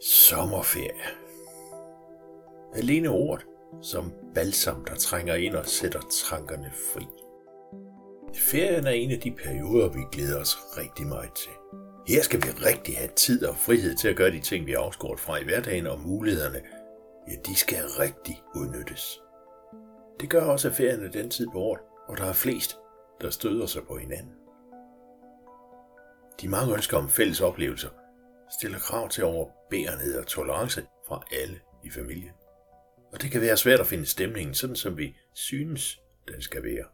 Sommerferie. Alene ordet som balsam, der trænger ind og sætter tankerne fri. Ferien er en af de perioder, vi glæder os rigtig meget til. Her skal vi rigtig have tid og frihed til at gøre de ting, vi er afskåret fra i hverdagen, og mulighederne, ja, de skal rigtig udnyttes. Det gør også, at ferien er den tid på året, hvor der er flest, der støder sig på hinanden. De mange ønsker om fælles oplevelser stiller krav til overbærenhed og tolerance fra alle i familien. Og det kan være svært at finde stemningen, sådan som vi synes, den skal være.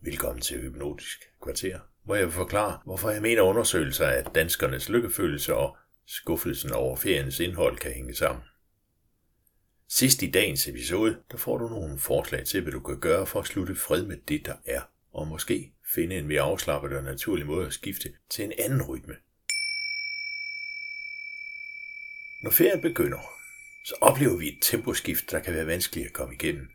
Velkommen til Hypnotisk Kvarter, hvor jeg vil forklare, hvorfor jeg mener undersøgelser af danskernes lykkefølelse og skuffelsen over feriens indhold kan hænge sammen. Sidst i dagens episode, der får du nogle forslag til, hvad du kan gøre for at slutte fred med det, der er, og måske finde en mere afslappet og naturlig måde at skifte til en anden rytme. Når ferien begynder, så oplever vi et temposkift, der kan være vanskeligt at komme igennem.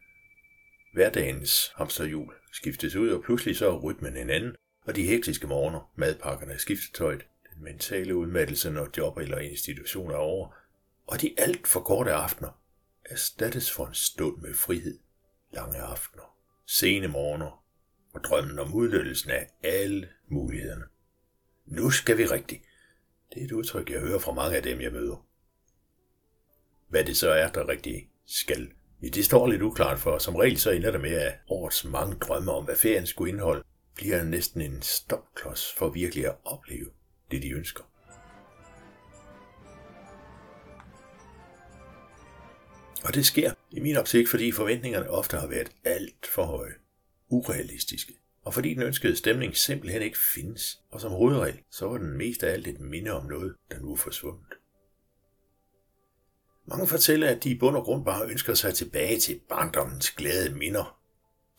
Hverdagens hamsterhjul skiftes ud, og pludselig så er rytmen en anden, og de hektiske morgener, madpakkerne, skiftetøjet, den mentale udmattelse, når job eller institutioner er over, og de alt for korte aftener erstattes for en stund med frihed, lange aftener, sene morgener og drømmen om udnyttelsen af alle mulighederne. Nu skal vi rigtigt. Det er et udtryk, jeg hører fra mange af dem, jeg møder. Hvad det så er, der rigtig skal. Ja, det står lidt uklart for, som regel så ender det med, at årets mange drømme om, hvad ferien skulle indeholde, bliver næsten en stopklods for virkelig at opleve det, de ønsker. Og det sker i min optik, fordi forventningerne ofte har været alt for høje, urealistiske, og fordi den ønskede stemning simpelthen ikke findes, og som hovedregel, så var den mest af alt et minde om noget, der nu er forsvundet. Mange fortæller, at de i bund og grund bare ønsker sig tilbage til barndommens glade minder.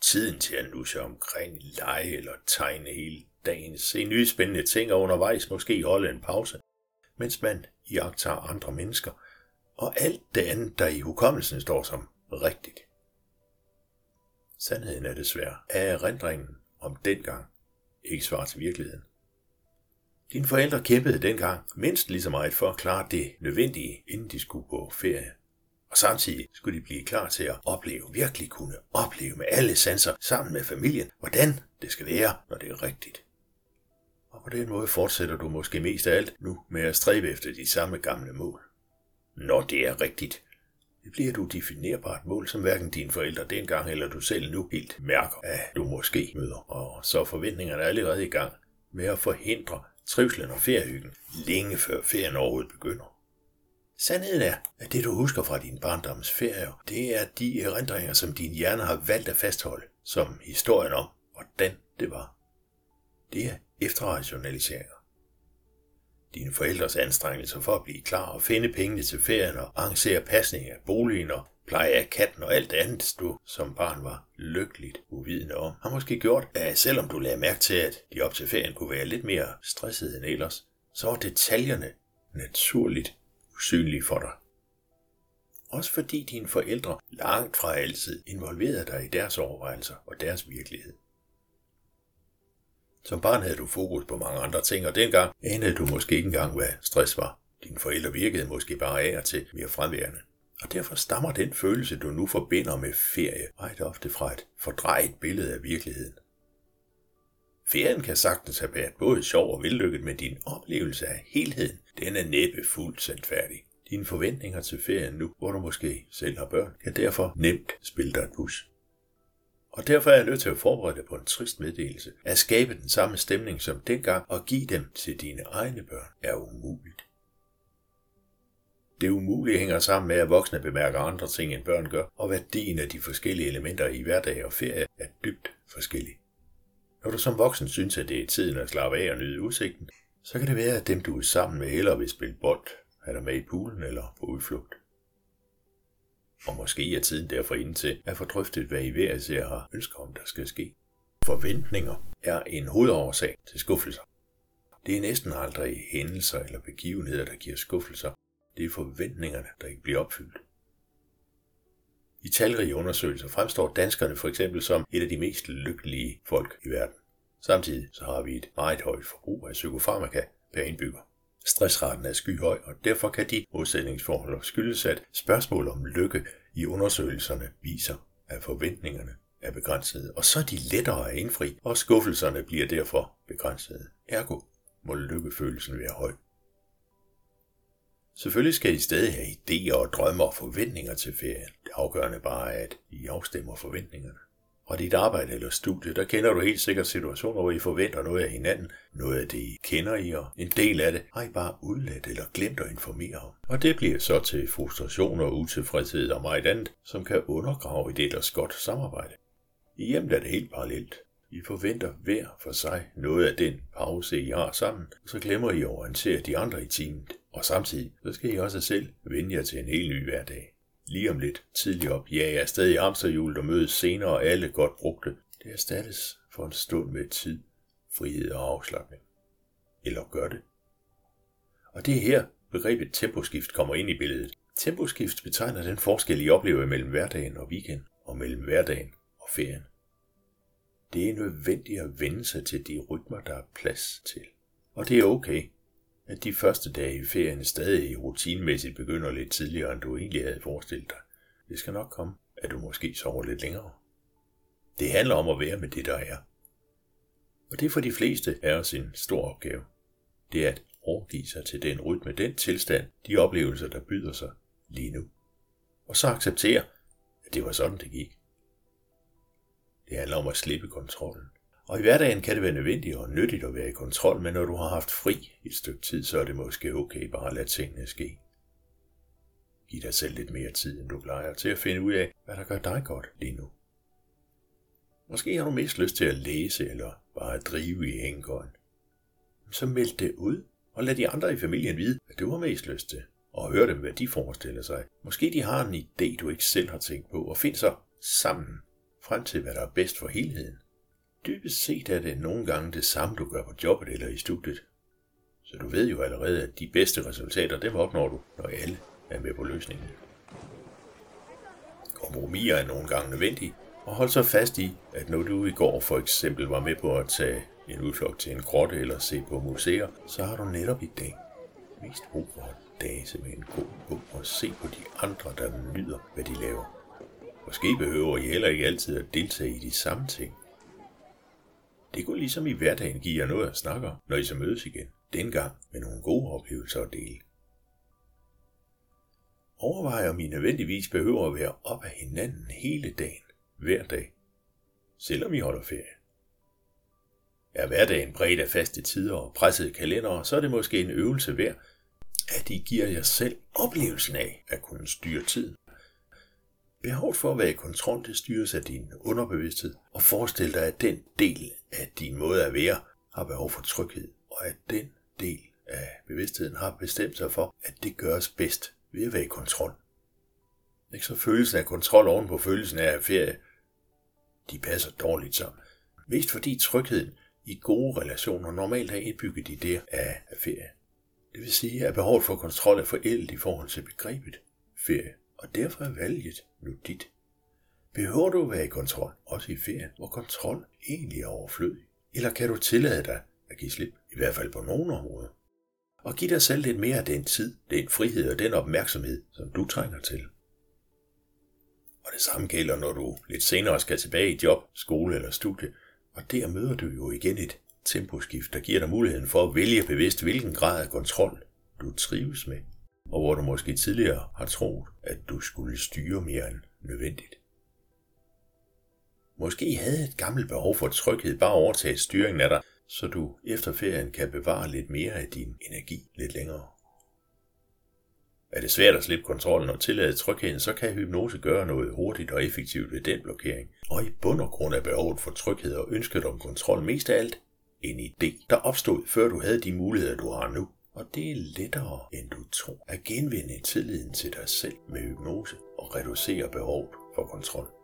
Tiden til at nusse omkring, lege eller tegne hele dagen, se nye spændende ting og undervejs måske holde en pause, mens man jagter andre mennesker, og alt det andet, der i hukommelsen står som rigtigt. Sandheden er desværre, at erindringen om dengang ikke svarer til virkeligheden. Dine forældre kæmpede dengang mindst lige så meget for at klare det nødvendige, inden de skulle på ferie. Og samtidig skulle de blive klar til at opleve, virkelig kunne opleve med alle sanser sammen med familien, hvordan det skal være, når det er rigtigt. Og på den måde fortsætter du måske mest af alt nu med at stræbe efter de samme gamle mål. Når det er rigtigt, det bliver du definerbart mål, som hverken dine forældre dengang eller du selv nu helt mærker, at du måske møder. Og så forventningerne er allerede i gang med at forhindre trivslen og feriehyggen, længe før ferien overhovedet begynder. Sandheden er, at det du husker fra din barndoms ferier, det er de erindringer, som din hjerne har valgt at fastholde, som historien om, hvordan det var. Det er efterrationaliseringer. Dine forældres anstrengelser for at blive klar og finde pengene til ferien og arrangere pasning af boligen og pleje af katten og alt andet, du som barn var lykkeligt uvidende om, har måske gjort, at selvom du lagde mærke til, at de op til ferien kunne være lidt mere stressede end ellers, så var detaljerne naturligt usynlige for dig. Også fordi dine forældre langt fra altid involverede dig i deres overvejelser og deres virkelighed. Som barn havde du fokus på mange andre ting, og dengang anede du måske ikke engang, hvad stress var. Dine forældre virkede måske bare af og til mere fremværende. Og derfor stammer den følelse, du nu forbinder med ferie, meget ofte fra et fordrejet billede af virkeligheden. Ferien kan sagtens have været både sjov og vellykket, men din oplevelse af helheden, den er næppe fuldt sandfærdig. Dine forventninger til ferien nu, hvor du måske selv har børn, kan derfor nemt spille dig et bus. Og derfor er jeg nødt til at forberede dig på en trist meddelelse. At skabe den samme stemning som dengang og give dem til dine egne børn er umuligt. Det umulige hænger sammen med, at voksne bemærker andre ting, end børn gør, og værdien af de forskellige elementer i hverdag og ferie er dybt forskellig. Når du som voksen synes, at det er tiden at slappe af og nyde udsigten, så kan det være, at dem du er sammen med hellere vil spille bold, er der med i poolen eller på udflugt. Og måske er tiden derfor inde til at få drøftet, hvad I hver især har ønsker om, der skal ske. Forventninger er en hovedårsag til skuffelser. Det er næsten aldrig hændelser eller begivenheder, der giver skuffelser. Det er forventningerne, der ikke bliver opfyldt. I talrige undersøgelser fremstår danskerne for eksempel som et af de mest lykkelige folk i verden. Samtidig så har vi et meget højt forbrug af psykofarmaka per indbygger. Stressraten er skyhøj, og derfor kan de modsætningsforhold skyldes, at spørgsmål om lykke i undersøgelserne viser, at forventningerne er begrænsede, og så er de lettere at indfri, og skuffelserne bliver derfor begrænsede. Ergo må lykkefølelsen være høj. Selvfølgelig skal I stadig have idéer og drømme og forventninger til ferien. Det afgørende bare er, at I afstemmer forventningerne. Og dit arbejde eller studie, der kender du helt sikkert situationer, hvor I forventer noget af hinanden. Noget af det, I kender I, og en del af det har I bare udladt eller glemt at informere om. Og det bliver så til frustration og utilfredshed og meget andet, som kan undergrave et det ellers godt samarbejde. I hjemmet er det helt parallelt. I forventer hver for sig noget af den pause, I har sammen, og så glemmer I at orientere de andre i teamet. Og samtidig, så skal I også selv vende jer til en helt ny hverdag. Lige om lidt, tidligt op, ja, jeg er stadig i Amsterhjulet og mødes senere, og alle godt brugte. Det erstattes for en stund med tid, frihed og afslappning. Eller gør det. Og det er her, begrebet temposkift kommer ind i billedet. Temposkift betegner den forskel, I oplever mellem hverdagen og weekend, og mellem hverdagen og ferien. Det er nødvendigt at vende sig til de rytmer, der er plads til. Og det er okay, at de første dage i ferien stadig rutinemæssigt begynder lidt tidligere, end du egentlig havde forestillet dig. Det skal nok komme, at du måske sover lidt længere. Det handler om at være med det, der er. Og det er for de fleste af os en stor opgave. Det er at overgive sig til den rytme, den tilstand, de oplevelser, der byder sig lige nu. Og så acceptere, at det var sådan, det gik. Det handler om at slippe kontrollen. Og i hverdagen kan det være nødvendigt og nyttigt at være i kontrol, men når du har haft fri i et stykke tid, så er det måske okay bare at lade tingene ske. Giv dig selv lidt mere tid, end du plejer, til at finde ud af, hvad der gør dig godt lige nu. Måske har du mest lyst til at læse eller bare at drive i hængekøjen. Så meld det ud, og lad de andre i familien vide, hvad du har mest lyst til, og hør dem, hvad de forestiller sig. Måske de har en idé, du ikke selv har tænkt på, og find så sammen frem til, hvad der er bedst for helheden. Dybest set er det nogle gange det samme, du gør på jobbet eller i studiet. Så du ved jo allerede, at de bedste resultater, dem opnår du, når alle er med på løsningen. Kompromiser er nogle gange nødvendige, og hold så fast i, at når du i går for eksempel var med på at tage en udflugt til en grotte eller se på museer, så har du netop i dag mest brug for at dase med en god bog og se på de andre, der nyder, hvad de laver. Måske behøver I heller ikke altid at deltage i de samme ting, det kunne ligesom i hverdagen give jer noget at snakke om, når I så mødes igen. Dengang med nogle gode oplevelser at dele. Overvej om I nødvendigvis behøver at være op af hinanden hele dagen, hver dag, selvom I holder ferie. Er hverdagen bredt af faste tider og pressede kalendere, så er det måske en øvelse værd, at I giver jer selv oplevelsen af at kunne styre tiden. Behovet for at være i kontrol, det styres af din underbevidsthed, og forestil dig, at den del af din måde at være har behov for tryghed, og at den del af bevidstheden har bestemt sig for, at det gøres bedst ved at være i kontrol. Ikke så følelsen af kontrol oven på følelsen af ferie, de passer dårligt sammen. Mest fordi trygheden i gode relationer normalt er indbygget i det af ferie. Det vil sige, at behovet for kontrol er forældet i forhold til begrebet ferie og derfor er valget nu dit. Behøver du at være i kontrol, også i ferien, hvor kontrol egentlig er overflødig? Eller kan du tillade dig at give slip, i hvert fald på nogle områder? Og give dig selv lidt mere af den tid, den frihed og den opmærksomhed, som du trænger til. Og det samme gælder, når du lidt senere skal tilbage i job, skole eller studie, og der møder du jo igen et temposkift, der giver dig muligheden for at vælge bevidst, hvilken grad af kontrol du trives med og hvor du måske tidligere har troet, at du skulle styre mere end nødvendigt. Måske havde et gammelt behov for tryghed bare overtage styringen af dig, så du efter ferien kan bevare lidt mere af din energi lidt længere. Er det svært at slippe kontrollen og tillade trygheden, så kan hypnose gøre noget hurtigt og effektivt ved den blokering. Og i bund og grund er behovet for tryghed og ønsket om kontrol mest af alt en idé, der opstod før du havde de muligheder, du har nu. Og det er lettere, end du tror, at genvinde tilliden til dig selv med hypnose og reducere behovet for kontrol.